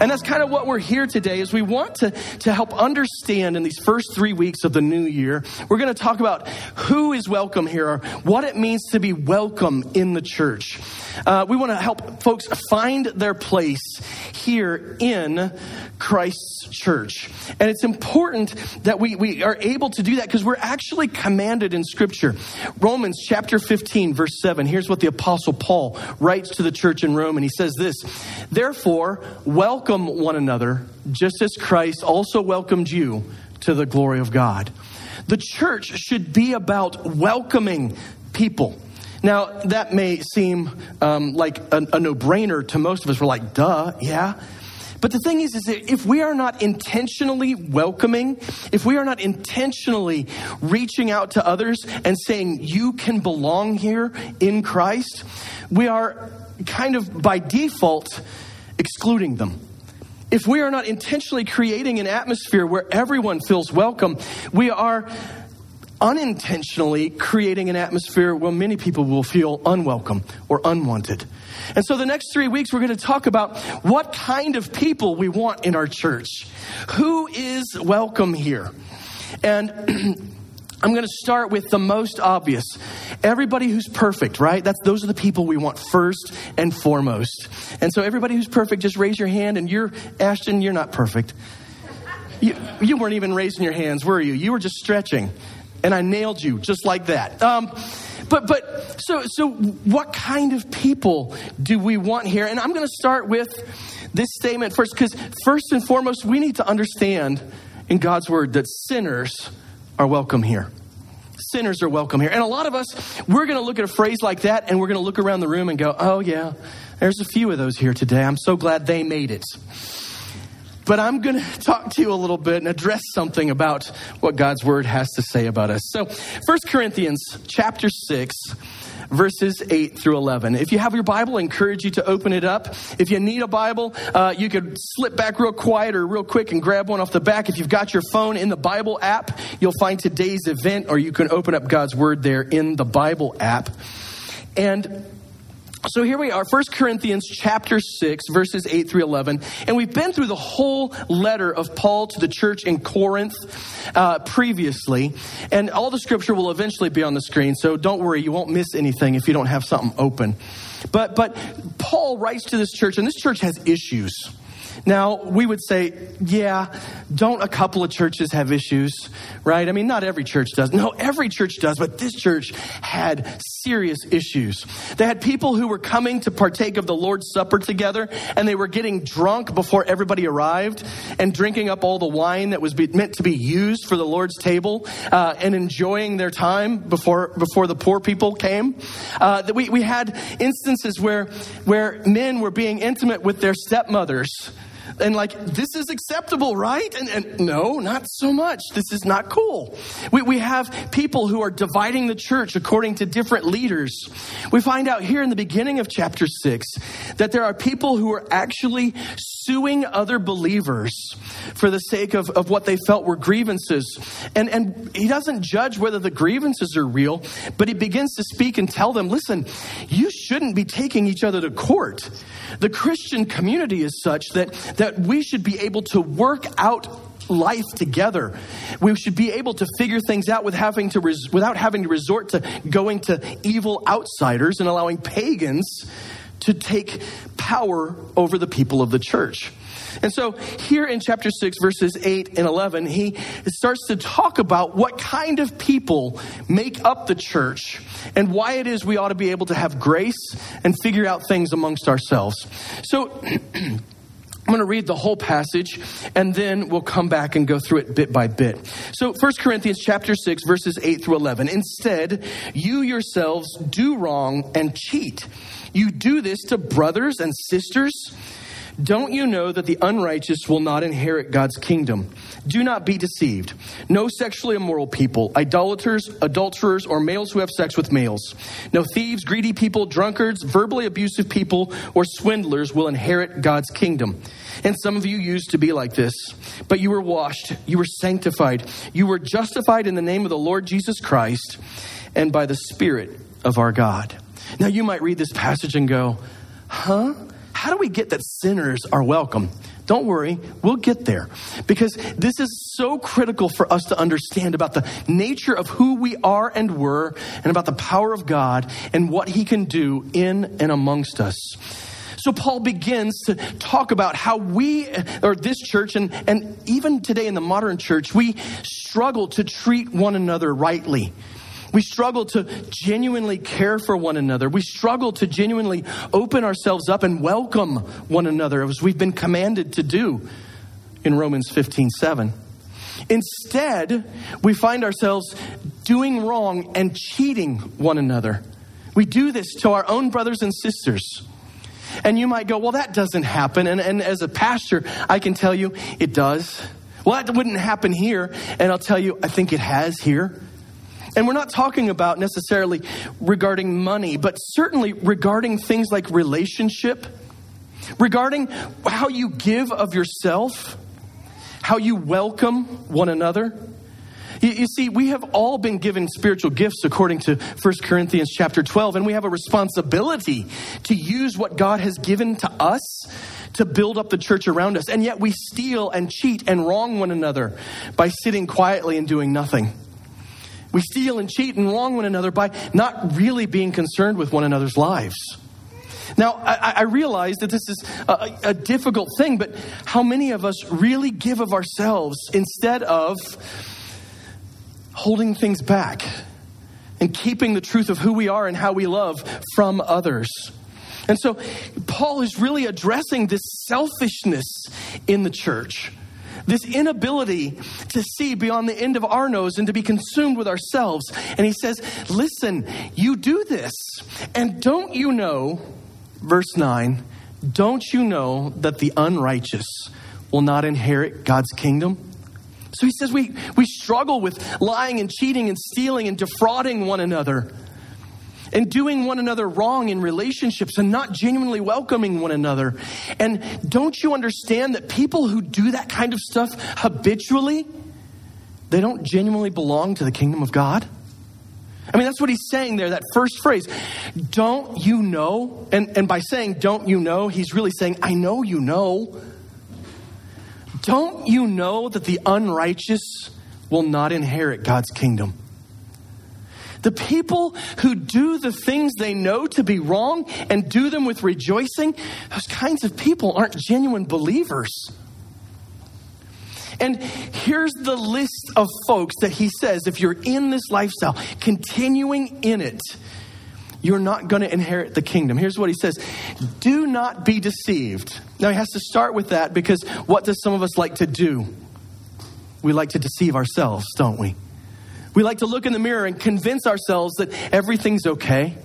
And that's kind of what we're here today is we want to, to help understand in these first three weeks of the new year, we're going to talk about who is welcome here, what it means to be welcome in the church. Uh, we want to help folks find their place here in Christ's church. And it's important that we, we are able to do that because we're actually commanded in Scripture. Romans chapter 15, verse 7. Here's what the Apostle Paul writes to the church in Rome, and he says this Therefore, welcome one another, just as Christ also welcomed you to the glory of God. The church should be about welcoming people. Now, that may seem um, like a, a no brainer to most of us. We're like, duh, yeah. But the thing is, is that if we are not intentionally welcoming, if we are not intentionally reaching out to others and saying, you can belong here in Christ, we are kind of by default excluding them. If we are not intentionally creating an atmosphere where everyone feels welcome, we are unintentionally creating an atmosphere where many people will feel unwelcome or unwanted. And so the next three weeks, we're going to talk about what kind of people we want in our church. Who is welcome here? And I'm going to start with the most obvious. Everybody who's perfect, right? That's those are the people we want first and foremost. And so everybody who's perfect, just raise your hand. And you're Ashton. You're not perfect. You, you weren't even raising your hands, were you? You were just stretching and I nailed you just like that. Um, but but so so what kind of people do we want here? And I'm going to start with this statement first because first and foremost we need to understand in God's word that sinners are welcome here. Sinners are welcome here. And a lot of us we're going to look at a phrase like that and we're going to look around the room and go, "Oh yeah, there's a few of those here today. I'm so glad they made it." But I'm going to talk to you a little bit and address something about what God's word has to say about us. So, 1 Corinthians chapter 6 verses 8 through 11. If you have your Bible, I encourage you to open it up. If you need a Bible, uh, you could slip back real quiet or real quick and grab one off the back. If you've got your phone in the Bible app, you'll find today's event, or you can open up God's Word there in the Bible app. And so here we are, 1 Corinthians chapter 6, verses 8 through 11. And we've been through the whole letter of Paul to the church in Corinth uh, previously. And all the scripture will eventually be on the screen. So don't worry, you won't miss anything if you don't have something open. But, but Paul writes to this church, and this church has issues. Now, we would say, yeah, don't a couple of churches have issues, right? I mean, not every church does. No, every church does, but this church had serious issues. They had people who were coming to partake of the Lord's Supper together, and they were getting drunk before everybody arrived and drinking up all the wine that was meant to be used for the Lord's table uh, and enjoying their time before, before the poor people came. Uh, we, we had instances where, where men were being intimate with their stepmothers and like, this is acceptable, right? And, and no, not so much. This is not cool. We, we have people who are dividing the church according to different leaders. We find out here in the beginning of chapter 6 that there are people who are actually suing other believers for the sake of, of what they felt were grievances. And, and he doesn't judge whether the grievances are real, but he begins to speak and tell them listen, you shouldn't be taking each other to court. The Christian community is such that, that we should be able to work out life together. We should be able to figure things out with having to res- without having to resort to going to evil outsiders and allowing pagans to take power over the people of the church. And so here in chapter 6, verses 8 and 11, he starts to talk about what kind of people make up the church and why it is we ought to be able to have grace and figure out things amongst ourselves. So, I'm going to read the whole passage and then we'll come back and go through it bit by bit. So 1 Corinthians chapter 6 verses 8 through 11. Instead, you yourselves do wrong and cheat. You do this to brothers and sisters Don't you know that the unrighteous will not inherit God's kingdom? Do not be deceived. No sexually immoral people, idolaters, adulterers, or males who have sex with males. No thieves, greedy people, drunkards, verbally abusive people, or swindlers will inherit God's kingdom. And some of you used to be like this, but you were washed, you were sanctified, you were justified in the name of the Lord Jesus Christ and by the Spirit of our God. Now you might read this passage and go, huh? How do we get that sinners are welcome? Don't worry, we'll get there. Because this is so critical for us to understand about the nature of who we are and were, and about the power of God and what He can do in and amongst us. So Paul begins to talk about how we, or this church, and, and even today in the modern church, we struggle to treat one another rightly. We struggle to genuinely care for one another. We struggle to genuinely open ourselves up and welcome one another as we've been commanded to do in Romans 15 7. Instead, we find ourselves doing wrong and cheating one another. We do this to our own brothers and sisters. And you might go, well, that doesn't happen. And, and as a pastor, I can tell you it does. Well, that wouldn't happen here. And I'll tell you, I think it has here. And we're not talking about necessarily regarding money, but certainly regarding things like relationship, regarding how you give of yourself, how you welcome one another. You, see, we have all been given spiritual gifts according to 1 Corinthians chapter 12, and we have a responsibility to use what God has given to us to build up the church around us. And yet we steal and cheat and wrong one another by sitting quietly and doing nothing. We steal and cheat and wrong one another by not really being concerned with one another's lives. Now, I, I realize that this is a, a difficult thing, but how many of us really give of ourselves instead of holding things back and keeping the truth of who we are and how we love from others? And so, Paul is really addressing this selfishness in the church this inability to see beyond the end of our nose and to be consumed with ourselves. And he says, Listen, you do this. And don't you know, verse 9, don't you know that the unrighteous will not inherit God's kingdom? So he says we, we struggle with lying and cheating and stealing and defrauding one another and doing one another wrong in relationships and not genuinely welcoming one another. And don't you understand that people who do that kind of stuff habitually, they don't genuinely belong to the kingdom of God? I mean, that's what he's saying there, that first phrase. Don't you know? And, and by saying, don't you know, he's really saying, I know you know. Don't you know that the unrighteous will not inherit God's kingdom? The people who do the things they know to be wrong and do them with rejoicing, those kinds of people aren't genuine believers. And here's the list of folks that he says if you're in this lifestyle, continuing in it, you're not going to inherit the kingdom. Here's what he says Do not be deceived. Now, he has to start with that because what does some of us like to do? We like to deceive ourselves, don't we? We like to look in the mirror and convince ourselves that everything's okay.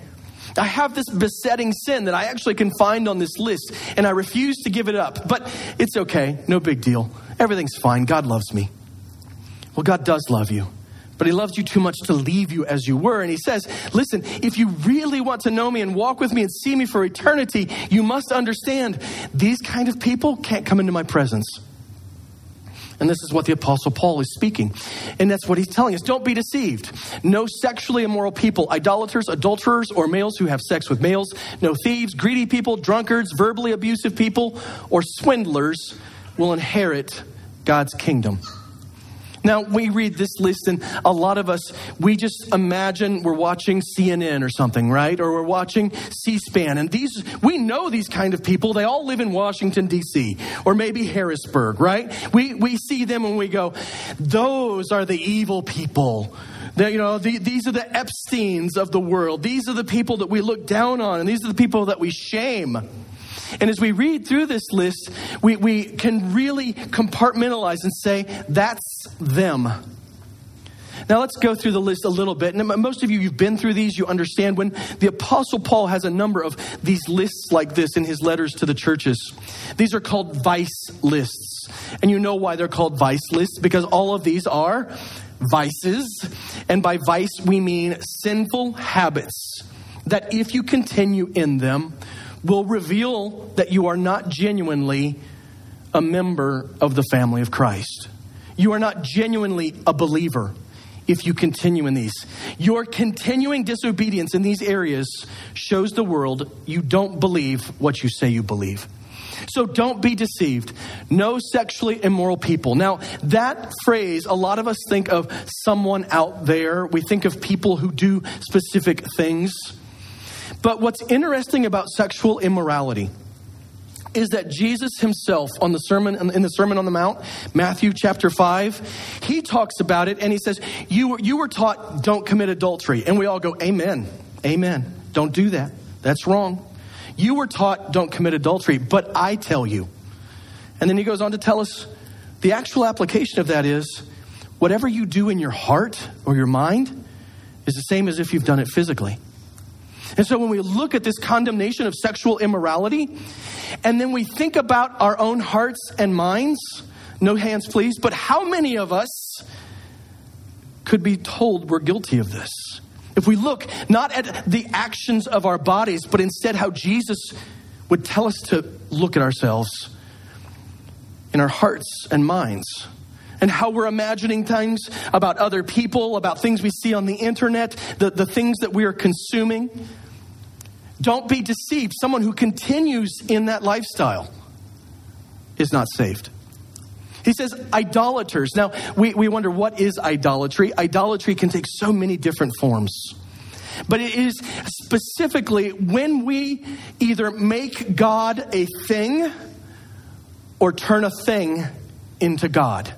I have this besetting sin that I actually can find on this list, and I refuse to give it up. But it's okay, no big deal. Everything's fine. God loves me. Well, God does love you, but He loves you too much to leave you as you were. And He says, Listen, if you really want to know me and walk with me and see me for eternity, you must understand these kind of people can't come into my presence. And this is what the Apostle Paul is speaking. And that's what he's telling us. Don't be deceived. No sexually immoral people, idolaters, adulterers, or males who have sex with males. No thieves, greedy people, drunkards, verbally abusive people, or swindlers will inherit God's kingdom. Now, we read this list, and a lot of us, we just imagine we're watching CNN or something, right? Or we're watching C SPAN. And these, we know these kind of people. They all live in Washington, D.C., or maybe Harrisburg, right? We, we see them and we go, those are the evil people. That, you know, the, these are the Epsteins of the world. These are the people that we look down on, and these are the people that we shame. And as we read through this list, we, we can really compartmentalize and say, that's them. Now let's go through the list a little bit. And most of you, you've been through these, you understand when the Apostle Paul has a number of these lists like this in his letters to the churches. These are called vice lists. And you know why they're called vice lists because all of these are vices. And by vice, we mean sinful habits that if you continue in them, will reveal that you are not genuinely a member of the family of Christ. You are not genuinely a believer if you continue in these. Your continuing disobedience in these areas shows the world you don't believe what you say you believe. So don't be deceived. No sexually immoral people. Now, that phrase, a lot of us think of someone out there. We think of people who do specific things. But what's interesting about sexual immorality is that Jesus himself on the sermon in the Sermon on the Mount, Matthew chapter 5, he talks about it and he says, "You were you were taught don't commit adultery." And we all go, "Amen. Amen. Don't do that. That's wrong." You were taught don't commit adultery, but I tell you. And then he goes on to tell us the actual application of that is whatever you do in your heart or your mind is the same as if you've done it physically. And so when we look at this condemnation of sexual immorality, and then we think about our own hearts and minds, no hands please, but how many of us could be told we're guilty of this? If we look not at the actions of our bodies, but instead how Jesus would tell us to look at ourselves in our hearts and minds and how we're imagining things about other people, about things we see on the internet, the, the things that we are consuming. Don't be deceived. Someone who continues in that lifestyle is not saved. He says idolaters. Now, we, we wonder what is idolatry? Idolatry can take so many different forms. But it is specifically when we either make God a thing or turn a thing into God.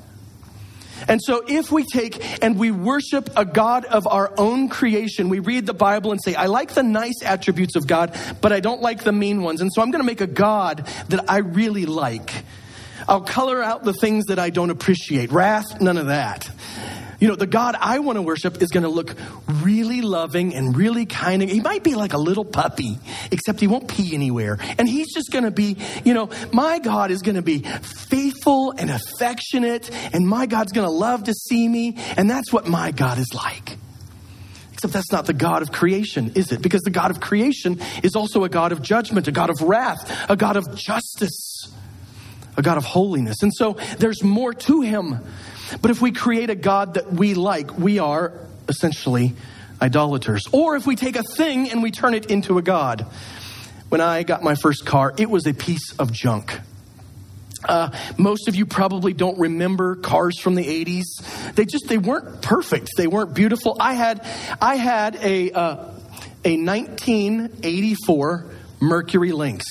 And so, if we take and we worship a God of our own creation, we read the Bible and say, I like the nice attributes of God, but I don't like the mean ones. And so, I'm going to make a God that I really like. I'll color out the things that I don't appreciate. Wrath, none of that. You know, the God I want to worship is going to look really loving and really kind. He might be like a little puppy, except he won't pee anywhere. And he's just going to be, you know, my God is going to be faithful and affectionate, and my God's going to love to see me. And that's what my God is like. Except that's not the God of creation, is it? Because the God of creation is also a God of judgment, a God of wrath, a God of justice, a God of holiness. And so there's more to him but if we create a God that we like, we are essentially idolaters. Or if we take a thing and we turn it into a God. When I got my first car, it was a piece of junk. Uh, most of you probably don't remember cars from the 80s. They just they weren't perfect. They weren't beautiful. I had I had a uh, a 1984 Mercury Lynx.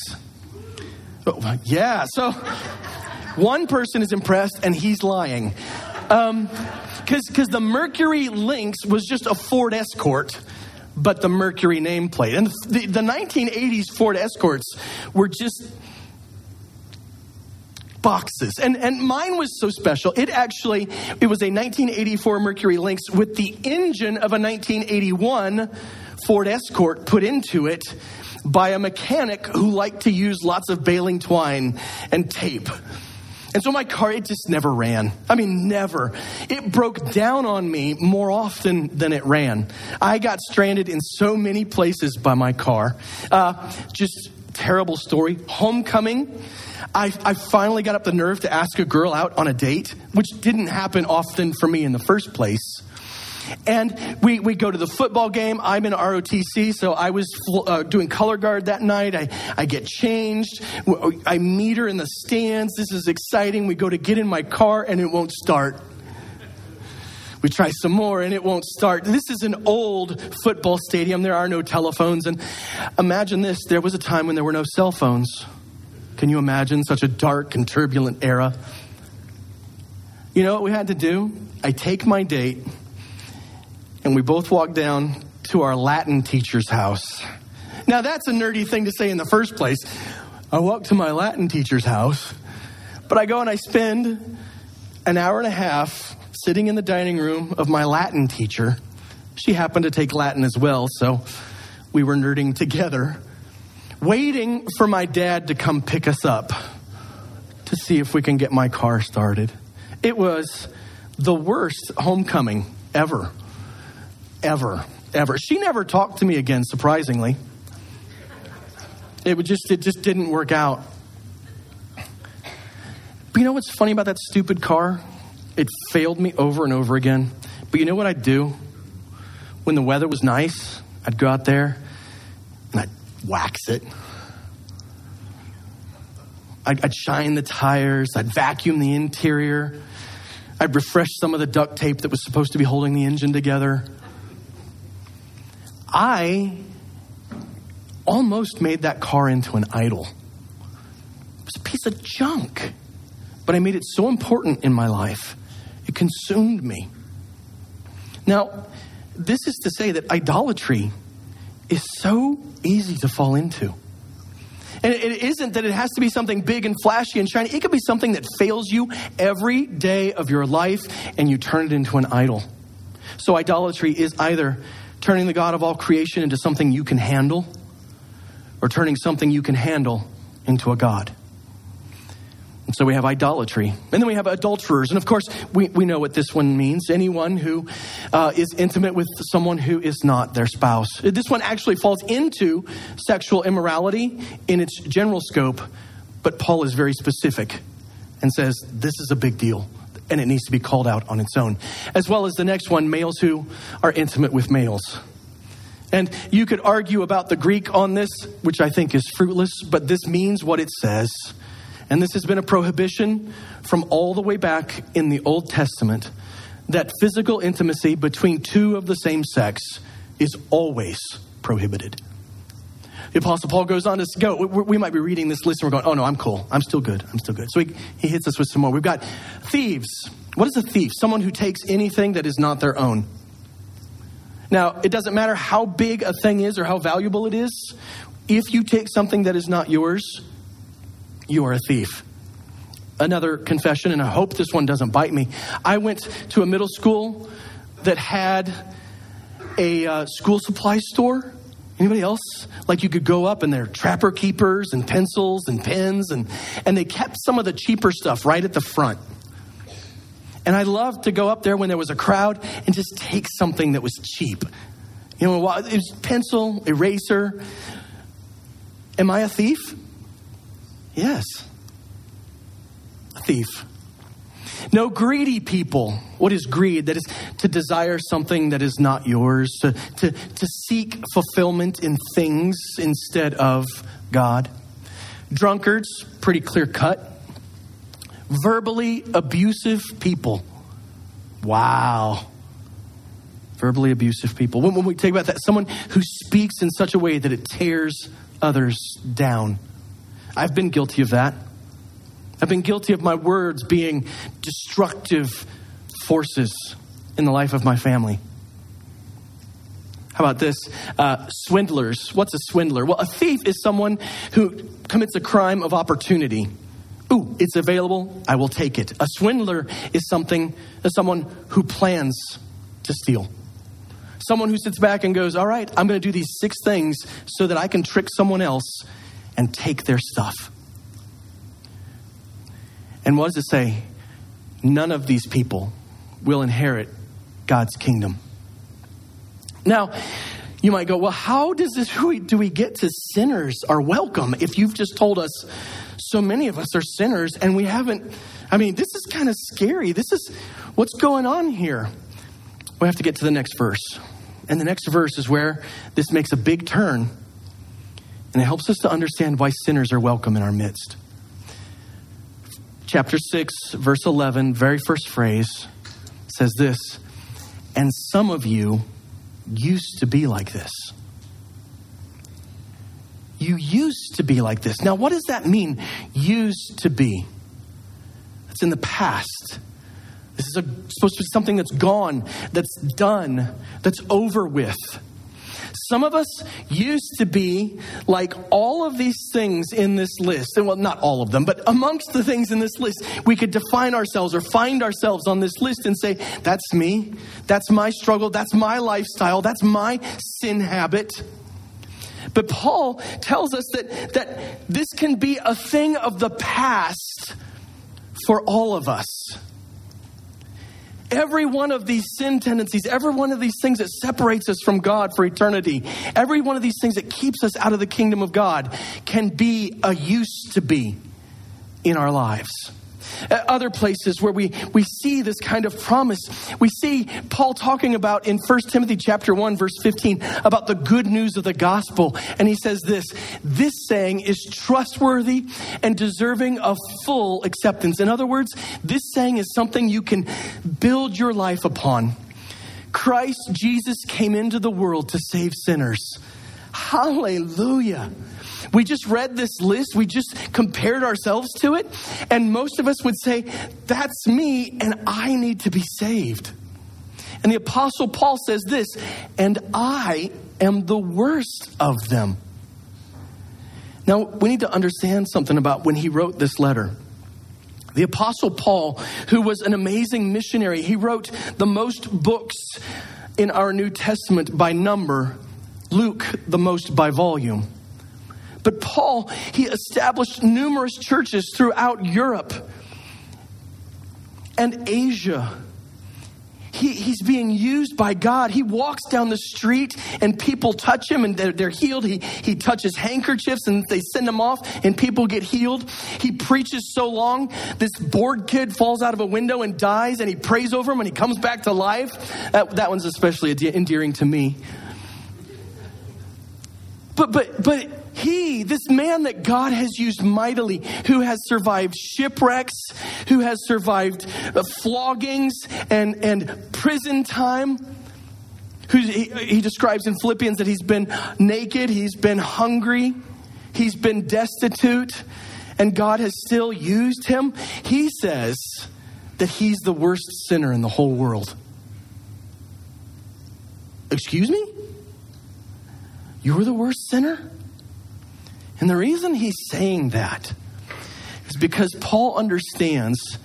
Oh, yeah, so one person is impressed and he's lying. Um, because the Mercury Lynx was just a Ford Escort, but the Mercury nameplate. And the, the 1980s Ford Escorts were just boxes. And, and mine was so special. It actually, it was a 1984 Mercury Lynx with the engine of a 1981 Ford Escort put into it by a mechanic who liked to use lots of baling twine and tape. And so my car, it just never ran. I mean, never. It broke down on me more often than it ran. I got stranded in so many places by my car. Uh, just terrible story. Homecoming. I, I finally got up the nerve to ask a girl out on a date, which didn't happen often for me in the first place. And we, we go to the football game. I'm in ROTC, so I was uh, doing color guard that night. I, I get changed. I meet her in the stands. This is exciting. We go to get in my car, and it won't start. We try some more and it won't start. This is an old football stadium. There are no telephones. And imagine this there was a time when there were no cell phones. Can you imagine such a dark and turbulent era? You know what we had to do? I take my date and we both walked down to our Latin teacher's house. Now, that's a nerdy thing to say in the first place. I walk to my Latin teacher's house, but I go and I spend an hour and a half sitting in the dining room of my Latin teacher. She happened to take Latin as well, so we were nerding together, waiting for my dad to come pick us up to see if we can get my car started. It was the worst homecoming ever. Ever. Ever. She never talked to me again, surprisingly. It just it just didn't work out. But you know what's funny about that stupid car? It failed me over and over again. But you know what I'd do? When the weather was nice, I'd go out there and I'd wax it. I'd, I'd shine the tires, I'd vacuum the interior, I'd refresh some of the duct tape that was supposed to be holding the engine together. I almost made that car into an idol. It was a piece of junk. But I made it so important in my life, it consumed me. Now, this is to say that idolatry is so easy to fall into. And it isn't that it has to be something big and flashy and shiny. It could be something that fails you every day of your life and you turn it into an idol. So, idolatry is either turning the God of all creation into something you can handle or turning something you can handle into a God. And so we have idolatry. And then we have adulterers. And of course, we, we know what this one means anyone who uh, is intimate with someone who is not their spouse. This one actually falls into sexual immorality in its general scope, but Paul is very specific and says this is a big deal and it needs to be called out on its own. As well as the next one males who are intimate with males. And you could argue about the Greek on this, which I think is fruitless, but this means what it says. And this has been a prohibition from all the way back in the Old Testament that physical intimacy between two of the same sex is always prohibited. The Apostle Paul goes on to go. We might be reading this list and we're going, oh no, I'm cool. I'm still good. I'm still good. So he, he hits us with some more. We've got thieves. What is a thief? Someone who takes anything that is not their own. Now, it doesn't matter how big a thing is or how valuable it is. If you take something that is not yours, you are a thief. Another confession, and I hope this one doesn't bite me. I went to a middle school that had a uh, school supply store. Anybody else? Like you could go up and there are trapper keepers and pencils and pens and and they kept some of the cheaper stuff right at the front. And I loved to go up there when there was a crowd and just take something that was cheap. You know, it was pencil, eraser. Am I a thief? Yes. A thief. No greedy people. What is greed? That is to desire something that is not yours, to, to, to seek fulfillment in things instead of God. Drunkards, pretty clear cut. Verbally abusive people. Wow. Verbally abusive people. When, when we take about that, someone who speaks in such a way that it tears others down. I've been guilty of that. I've been guilty of my words being destructive forces in the life of my family. How about this? Uh, swindlers. What's a swindler? Well, a thief is someone who commits a crime of opportunity. Ooh, it's available. I will take it. A swindler is something, is someone who plans to steal. Someone who sits back and goes, All right, I'm going to do these six things so that I can trick someone else and take their stuff. And what does it say? None of these people will inherit God's kingdom. Now, you might go, well, how does this, do we get to sinners are welcome if you've just told us so many of us are sinners and we haven't, I mean, this is kind of scary. This is what's going on here. We have to get to the next verse. And the next verse is where this makes a big turn and it helps us to understand why sinners are welcome in our midst. Chapter 6, verse 11, very first phrase says this And some of you used to be like this. You used to be like this. Now, what does that mean, used to be? It's in the past. This is a, supposed to be something that's gone, that's done, that's over with. Some of us used to be like all of these things in this list. And well, not all of them, but amongst the things in this list, we could define ourselves or find ourselves on this list and say, that's me. That's my struggle. That's my lifestyle. That's my sin habit. But Paul tells us that, that this can be a thing of the past for all of us. Every one of these sin tendencies, every one of these things that separates us from God for eternity, every one of these things that keeps us out of the kingdom of God can be a used to be in our lives. Uh, other places where we, we see this kind of promise, we see Paul talking about in 1 Timothy chapter 1, verse 15, about the good news of the gospel. And he says this this saying is trustworthy and deserving of full acceptance. In other words, this saying is something you can build your life upon. Christ Jesus came into the world to save sinners. Hallelujah. We just read this list, we just compared ourselves to it, and most of us would say, That's me, and I need to be saved. And the Apostle Paul says this, and I am the worst of them. Now, we need to understand something about when he wrote this letter. The Apostle Paul, who was an amazing missionary, he wrote the most books in our New Testament by number, Luke the most by volume. But Paul, he established numerous churches throughout Europe and Asia. He, he's being used by God. He walks down the street and people touch him and they're, they're healed. He, he touches handkerchiefs and they send him off and people get healed. He preaches so long, this bored kid falls out of a window and dies and he prays over him and he comes back to life. That, that one's especially endearing to me. But, but, but he, this man that God has used mightily, who has survived shipwrecks, who has survived uh, floggings and, and prison time, who he, he describes in Philippians that he's been naked, he's been hungry, he's been destitute, and God has still used him. He says that he's the worst sinner in the whole world. Excuse me? You're the worst sinner? And the reason he's saying that is because Paul understands,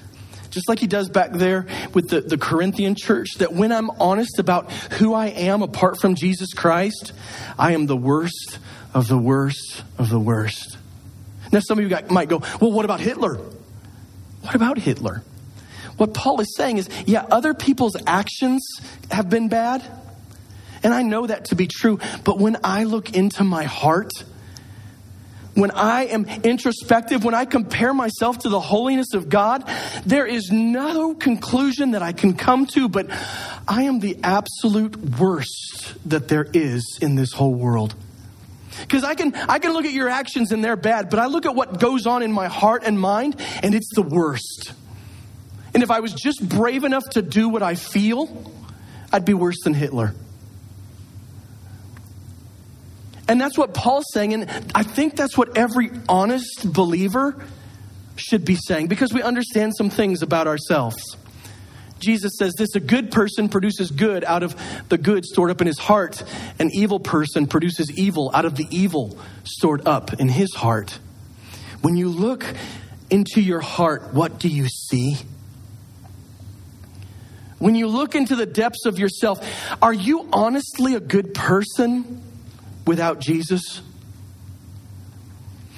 just like he does back there with the, the Corinthian church, that when I'm honest about who I am apart from Jesus Christ, I am the worst of the worst of the worst. Now, some of you might go, well, what about Hitler? What about Hitler? What Paul is saying is, yeah, other people's actions have been bad and I know that to be true. But when I look into my heart, when I am introspective, when I compare myself to the holiness of God, there is no conclusion that I can come to, but I am the absolute worst that there is in this whole world. Because I can, I can look at your actions and they're bad, but I look at what goes on in my heart and mind, and it's the worst. And if I was just brave enough to do what I feel, I'd be worse than Hitler. And that's what Paul's saying. And I think that's what every honest believer should be saying because we understand some things about ourselves. Jesus says this a good person produces good out of the good stored up in his heart. An evil person produces evil out of the evil stored up in his heart. When you look into your heart, what do you see? When you look into the depths of yourself, are you honestly a good person? Without Jesus?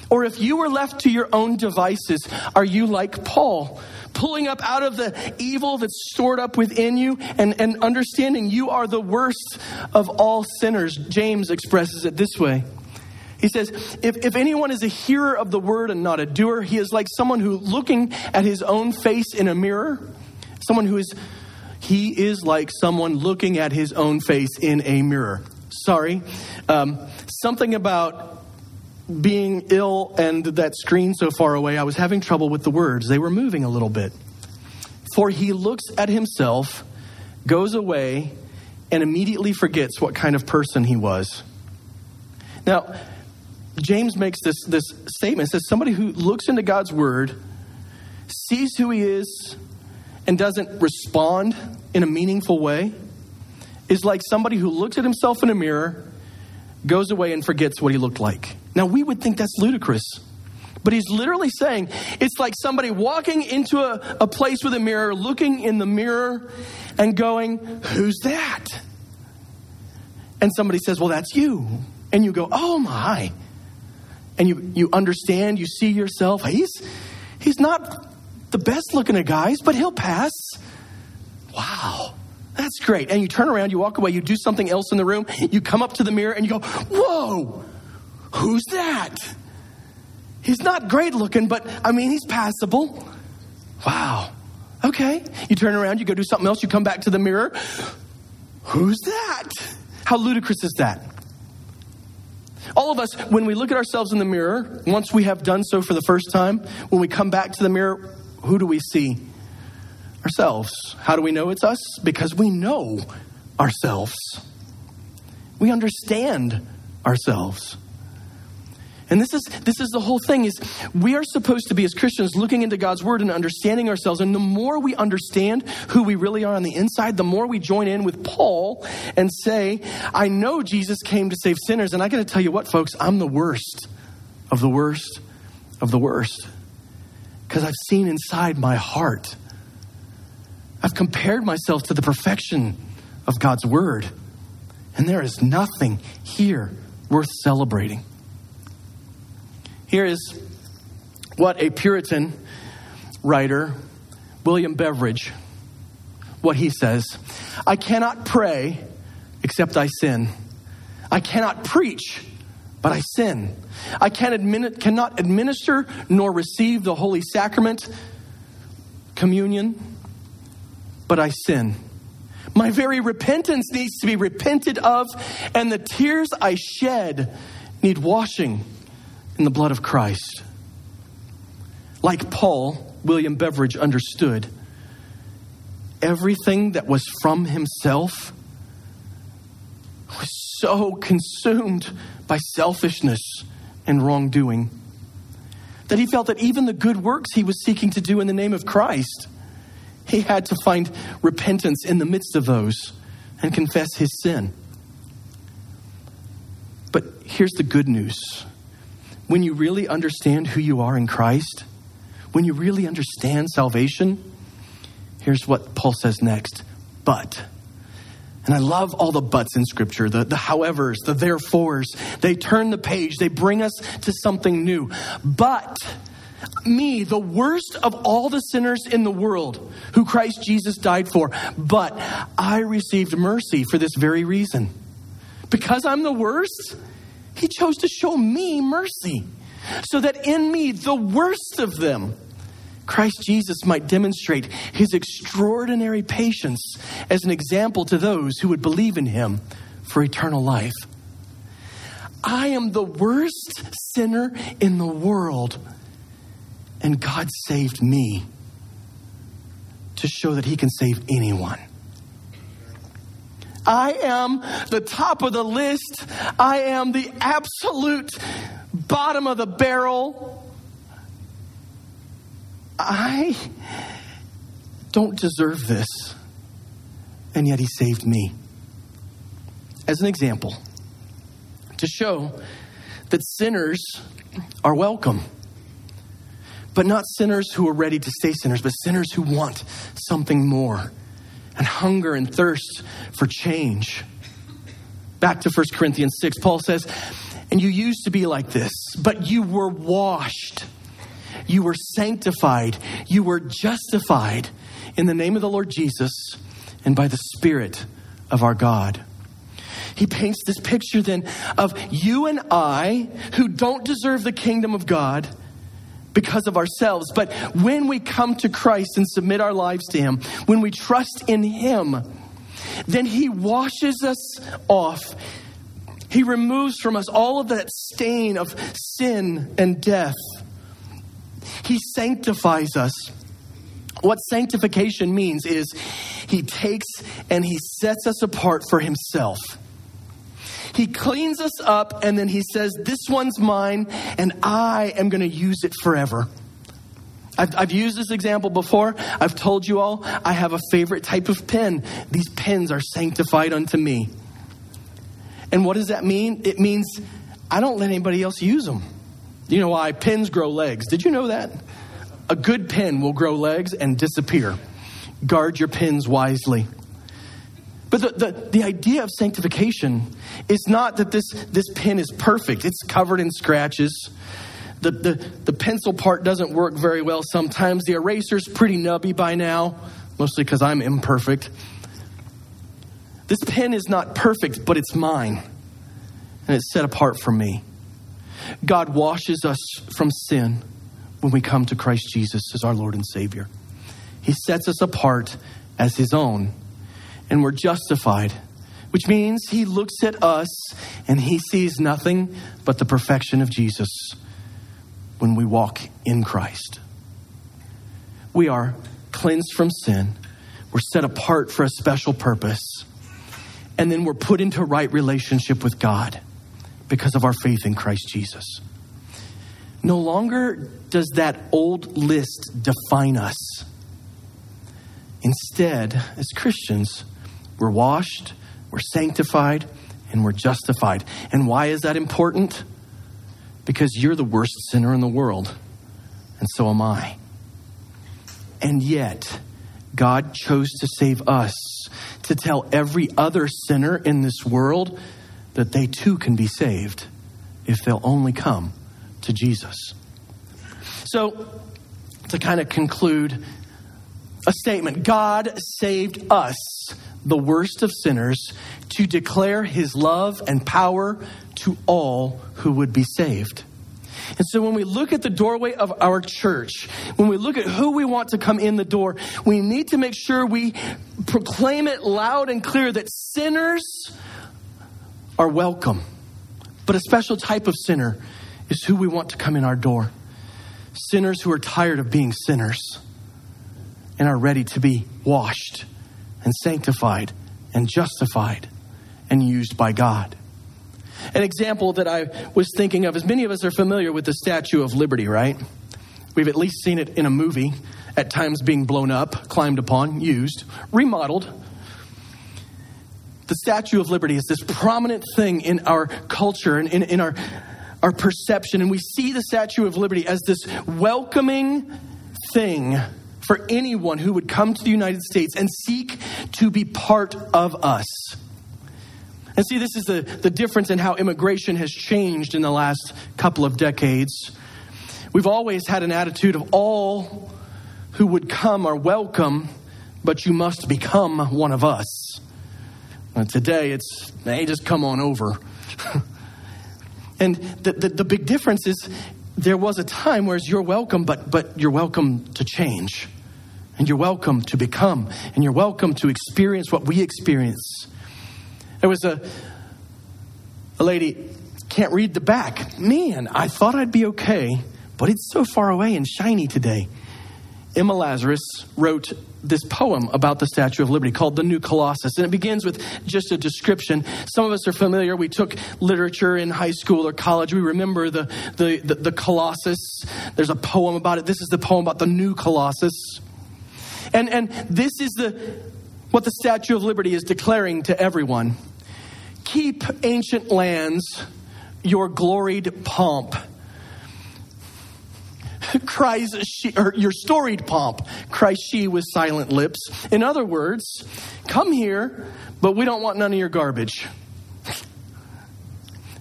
Or if you were left to your own devices, are you like Paul, pulling up out of the evil that's stored up within you and, and understanding you are the worst of all sinners? James expresses it this way. He says, if, if anyone is a hearer of the word and not a doer, he is like someone who, looking at his own face in a mirror, someone who is, he is like someone looking at his own face in a mirror. Sorry. Um, something about being ill and that screen so far away, I was having trouble with the words. They were moving a little bit. For he looks at himself, goes away, and immediately forgets what kind of person he was. Now, James makes this, this statement. says, Somebody who looks into God's word, sees who he is, and doesn't respond in a meaningful way is like somebody who looks at himself in a mirror, goes away and forgets what he looked like. Now, we would think that's ludicrous. But he's literally saying it's like somebody walking into a, a place with a mirror, looking in the mirror, and going, Who's that? And somebody says, Well, that's you. And you go, Oh my. And you, you understand, you see yourself. He's, he's not the best looking of guys, but he'll pass. Wow. That's great. And you turn around, you walk away, you do something else in the room, you come up to the mirror and you go, Whoa, who's that? He's not great looking, but I mean, he's passable. Wow. Okay. You turn around, you go do something else, you come back to the mirror. Who's that? How ludicrous is that? All of us, when we look at ourselves in the mirror, once we have done so for the first time, when we come back to the mirror, who do we see? Ourselves. How do we know it's us? Because we know ourselves. We understand ourselves. And this is this is the whole thing is we are supposed to be as Christians looking into God's word and understanding ourselves and the more we understand who we really are on the inside the more we join in with Paul and say I know Jesus came to save sinners and I got to tell you what folks I'm the worst of the worst of the worst because I've seen inside my heart I've compared myself to the perfection of God's word and there is nothing here worth celebrating here is what a Puritan writer, William Beveridge, what he says I cannot pray except I sin. I cannot preach, but I sin. I can admin- cannot administer nor receive the Holy Sacrament, communion, but I sin. My very repentance needs to be repented of, and the tears I shed need washing in the blood of Christ. Like Paul, William Beveridge understood everything that was from himself was so consumed by selfishness and wrongdoing that he felt that even the good works he was seeking to do in the name of Christ, he had to find repentance in the midst of those and confess his sin. But here's the good news when you really understand who you are in Christ, when you really understand salvation, here's what Paul says next. But, and I love all the buts in Scripture, the, the howevers, the therefores. They turn the page, they bring us to something new. But, me, the worst of all the sinners in the world who Christ Jesus died for, but I received mercy for this very reason. Because I'm the worst, he chose to show me mercy so that in me, the worst of them, Christ Jesus might demonstrate his extraordinary patience as an example to those who would believe in him for eternal life. I am the worst sinner in the world, and God saved me to show that he can save anyone. I am the top of the list. I am the absolute bottom of the barrel. I don't deserve this. And yet he saved me. As an example, to show that sinners are welcome. But not sinners who are ready to stay sinners, but sinners who want something more and hunger and thirst for change. Back to 1 Corinthians 6, Paul says, And you used to be like this, but you were washed, you were sanctified, you were justified in the name of the Lord Jesus and by the Spirit of our God. He paints this picture then of you and I who don't deserve the kingdom of God because of ourselves. But when we come to Christ and submit our lives to Him, when we trust in Him, then He washes us off. He removes from us all of that stain of sin and death. He sanctifies us. What sanctification means is He takes and He sets us apart for Himself. He cleans us up and then he says, This one's mine and I am going to use it forever. I've, I've, used this example before. I've told you all I have a favorite type of pen. These pens are sanctified unto me. And what does that mean? It means I don't let anybody else use them. You know why? Pins grow legs. Did you know that? A good pin will grow legs and disappear. Guard your pins wisely. But the, the, the, idea of sanctification is not that this, this pen is perfect. It's covered in scratches. The, the, the pencil part doesn't work very well sometimes. The eraser's pretty nubby by now, mostly because I'm imperfect. This pen is not perfect, but it's mine, and it's set apart for me. God washes us from sin when we come to Christ Jesus as our Lord and Savior. He sets us apart as His own and we're justified, which means he looks at us and he sees nothing but the perfection of Jesus when we walk in Christ. We are cleansed from sin, we're set apart for a special purpose, and then we're put into right relationship with God because of our faith in Christ Jesus. No longer does that old list define us. Instead, as Christians, we're washed, we're sanctified, and we're justified. And why is that important? Because you're the worst sinner in the world, and so am I. And yet, God chose to save us to tell every other sinner in this world that they too can be saved if they'll only come to Jesus. So, to kind of conclude, a statement God saved us the worst of sinners, to declare his love and power to all who would be saved. And so when we look at the doorway of our church, when we look at who we want to come in the door, we need to make sure we proclaim it loud and clear that sinners are welcome. But a special type of sinner is who we want to come in our door. Sinners who are tired of being sinners and are ready to be washed and sanctified and justified and used by God. An example that I was thinking of is many of us are familiar with the Statue of Liberty, right? We've at least seen it in a movie, at times being blown up, climbed upon, used, remodeled. The Statue of Liberty is this prominent thing in our culture and in, in our, our perception, and we see the Statue of Liberty as this welcoming thing for anyone who would come to the United States and seek to be part of us. And see, this is the, the difference in how immigration has changed in the last couple of decades. We've always had an attitude of all who would come are welcome, but you must become one of us. And today it's, hey, just come on over. and the, the, the big difference is there was a time where you're welcome, but, but you're welcome to change. And you're welcome to become. And you're welcome to experience what we experience. There was a, a lady, can't read the back. Man, I thought I'd be okay, but it's so far away and shiny today. Emma Lazarus wrote this poem about the Statue of Liberty called The New Colossus. And it begins with just a description. Some of us are familiar. We took literature in high school or college. We remember the, the, the, the Colossus. There's a poem about it. This is the poem about the New Colossus. And, and this is the, what the Statue of Liberty is declaring to everyone. Keep ancient lands your gloried pomp cries she, or your storied pomp, cries she with silent lips. In other words, come here, but we don't want none of your garbage.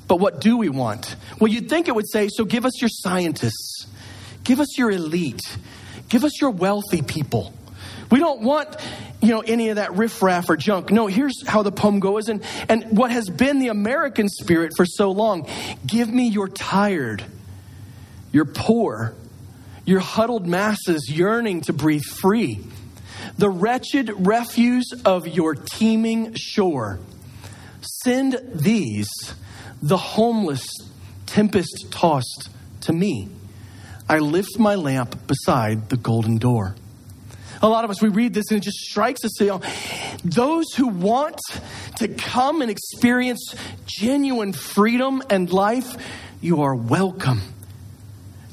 But what do we want? Well, you'd think it would say, so give us your scientists, give us your elite, give us your wealthy people. We don't want, you know, any of that riffraff or junk. No, here's how the poem goes, and, and what has been the American spirit for so long. Give me your tired, your poor, your huddled masses yearning to breathe free, the wretched refuse of your teeming shore. Send these, the homeless, tempest tossed, to me. I lift my lamp beside the golden door. A lot of us, we read this and it just strikes us. You know, those who want to come and experience genuine freedom and life, you are welcome.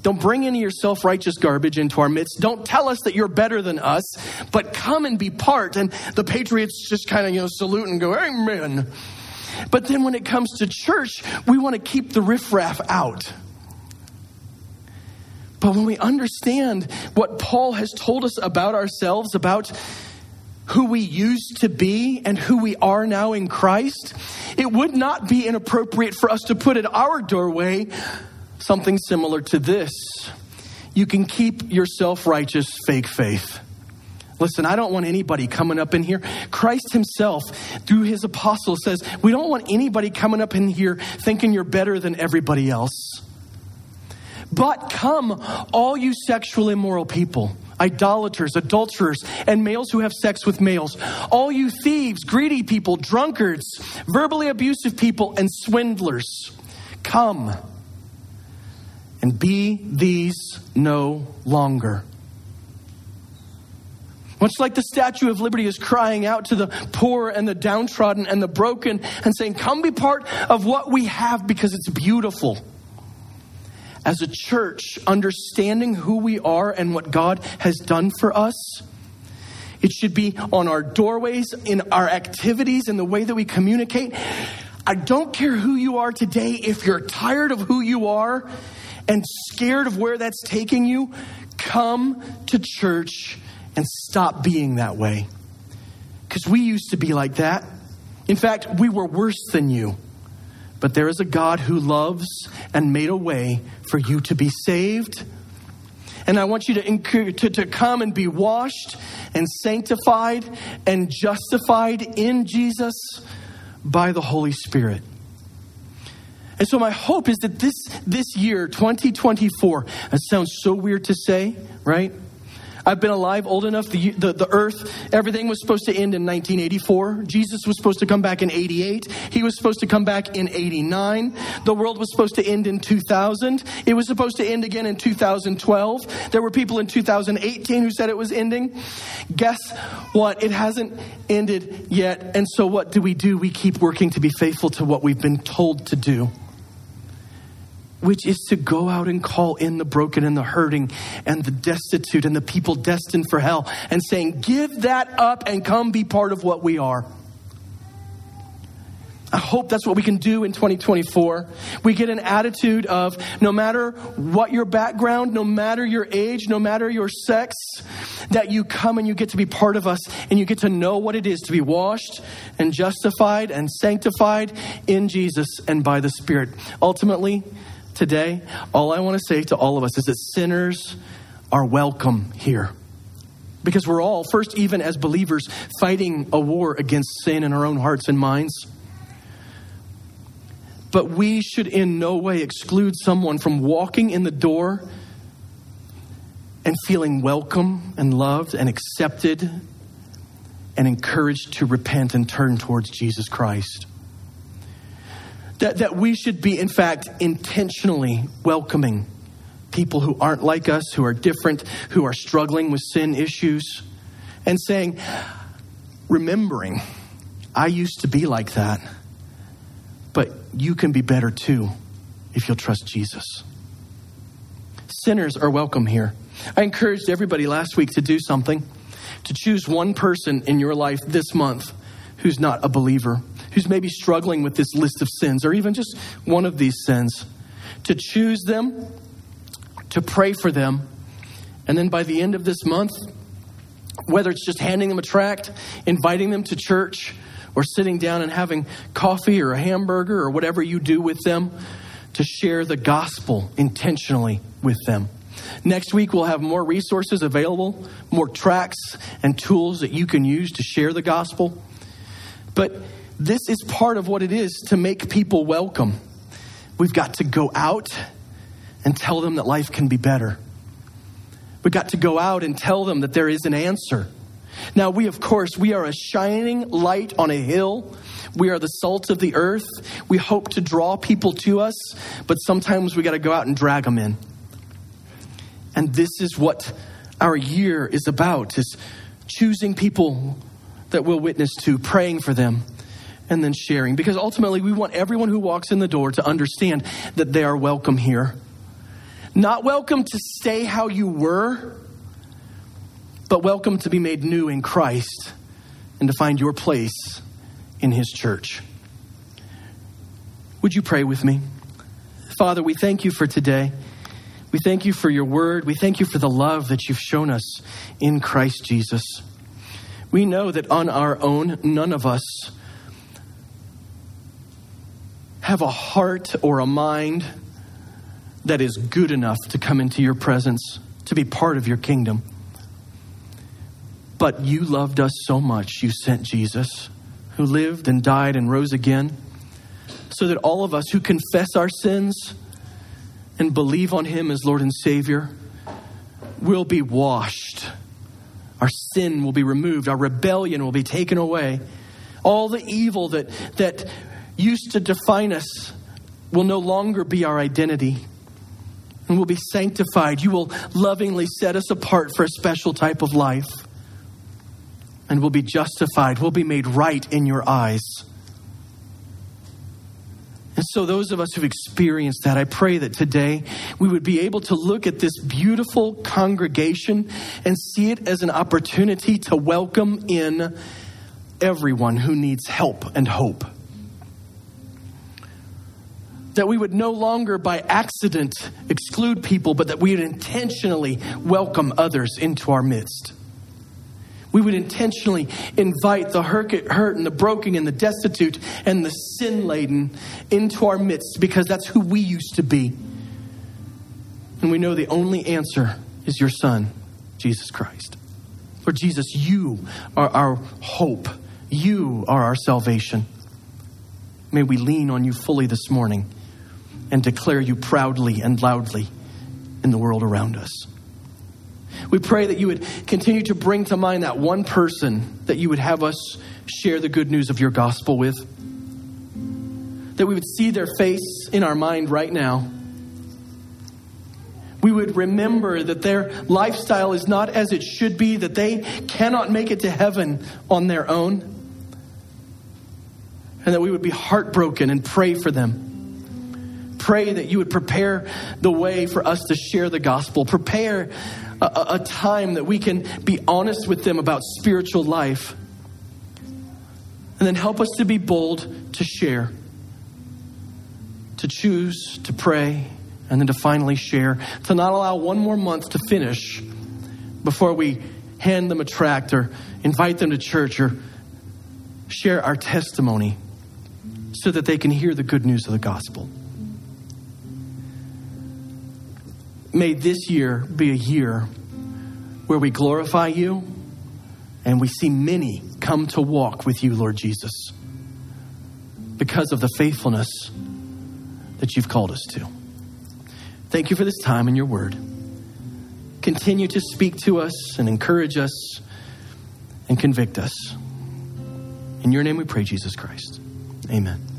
Don't bring any of your self righteous garbage into our midst. Don't tell us that you're better than us, but come and be part. And the patriots just kind of, you know, salute and go, Amen. But then when it comes to church, we want to keep the riffraff out. But when we understand what Paul has told us about ourselves, about who we used to be and who we are now in Christ, it would not be inappropriate for us to put at our doorway something similar to this. You can keep your self righteous fake faith. Listen, I don't want anybody coming up in here. Christ Himself, through His apostles, says, We don't want anybody coming up in here thinking you're better than everybody else. But come, all you sexual immoral people, idolaters, adulterers, and males who have sex with males, all you thieves, greedy people, drunkards, verbally abusive people, and swindlers, come and be these no longer. Much like the Statue of Liberty is crying out to the poor and the downtrodden and the broken and saying, Come be part of what we have because it's beautiful as a church, understanding who we are and what God has done for us. It should be on our doorways, in our activities, in the way that we communicate. I don't care who you are today, if you're tired of who you are and scared of where that's taking you, come to church and stop being that way. Because we used to be like that. In fact, we were worse than you. But there is a God who loves and made a way for you to be saved. And I want you to, to, to come and be washed and sanctified and justified in Jesus by the Holy Spirit. And so my hope is that this, this year, 2024, that uh, sounds so weird to say, right? I've been alive old enough. The, the, the, earth, everything was supposed to end in 1984. Jesus was supposed to come back in 88. He was supposed to come back in 89. The world was supposed to end in 2000. It was supposed to end again in 2012. There were people in 2018 who said it was ending. Guess what? It hasn't ended yet. And so what do we do? We keep working to be faithful to what we've been told to do which is to go out and call in the broken and the hurting and the destitute and the people destined for hell and saying, Give that up and come be part of what we are. I hope that's what we can do in 2024. We get an attitude of no matter what your background, no matter your age, no matter your sex, that you come and you get to be part of us and you get to know what it is to be washed and justified and sanctified in Jesus and by the Spirit. Ultimately, today, all I want to say to all of us is that sinners are welcome here. Because we're all, first, even as believers, fighting a war against sin in our own hearts and minds. But we should in no way exclude someone from walking in the door and feeling welcome and loved and accepted and encouraged to repent and turn towards Jesus Christ. That, that we should be, in fact, intentionally welcoming people who aren't like us, who are different, who are struggling with sin issues, and saying, remembering, I used to be like that, but you can be better too if you'll trust Jesus. Sinners are welcome here. I encouraged everybody last week to do something, to choose one person in your life this month who's not a believer who's maybe struggling with this list of sins or even just one of these sins, to choose them, to pray for them, and then by the end of this month, whether it's just handing them a tract, inviting them to church, or sitting down and having coffee or a hamburger or whatever you do with them, to share the gospel intentionally with them. Next week, we'll have more resources available, more tracts and tools that you can use to share the gospel. But this is part of what it is to make people welcome. We've got to go out and tell them that life can be better. We've got to go out and tell them that there is an answer. Now, we, of course, we are a shining light on a hill. We are the salt of the earth. We hope to draw people to us, but sometimes we got to go out and drag them in. And this is what our year is about is choosing people that we'll witness to, praying for them, and then sharing. Because ultimately, we want everyone who walks in the door to understand that they are welcome here. Not welcome to stay how you were, but welcome to be made new in Christ and to find your place in His church. Would you pray with me? Father, we thank you for today. We thank you for your word. We thank you for the love that you've shown us in Christ Jesus. We know that on our own, none of us have a heart or a mind that is good enough to come into your presence, to be part of your kingdom. But you loved us so much, you sent Jesus, who lived and died and rose again, so that all of us who confess our sins and believe on him as Lord and Savior will be washed. Our sin will be removed, our rebellion will be taken away. All the evil that, that used to define us will no longer be our identity and will be sanctified. You will lovingly set us apart for a special type of life and will be justified, will be made right in your eyes. And so, those of us who've experienced that, I pray that today we would be able to look at this beautiful congregation and see it as an opportunity to welcome in everyone who needs help and hope. That we would no longer by accident exclude people, but that we would intentionally welcome others into our midst. We would intentionally invite the hurt and the broken and the destitute and the sin laden into our midst because that's who we used to be. And we know the only answer is your Son, Jesus Christ. Lord Jesus, you are our hope, you are our salvation. May we lean on you fully this morning and declare you proudly and loudly in the world around us. We pray that you would continue to bring to mind that one person that you would have us share the good news of your gospel with. That we would see their face in our mind right now. We would remember that their lifestyle is not as it should be, that they cannot make it to heaven on their own, and that we would be heartbroken and pray for them. Pray that you would prepare the way for us to share the gospel. Prepare a, a time that we can be honest with them about spiritual life. And then help us to be bold to share, to choose, to pray, and then to finally share, to not allow one more month to finish before we hand them a tract or invite them to church or share our testimony so that they can hear the good news of the gospel. May this year be a year where we glorify you and we see many come to walk with you, Lord Jesus, because of the faithfulness that you've called us to. Thank you for this time in your word. Continue to speak to us and encourage us and convict us. In your name we pray, Jesus Christ. Amen.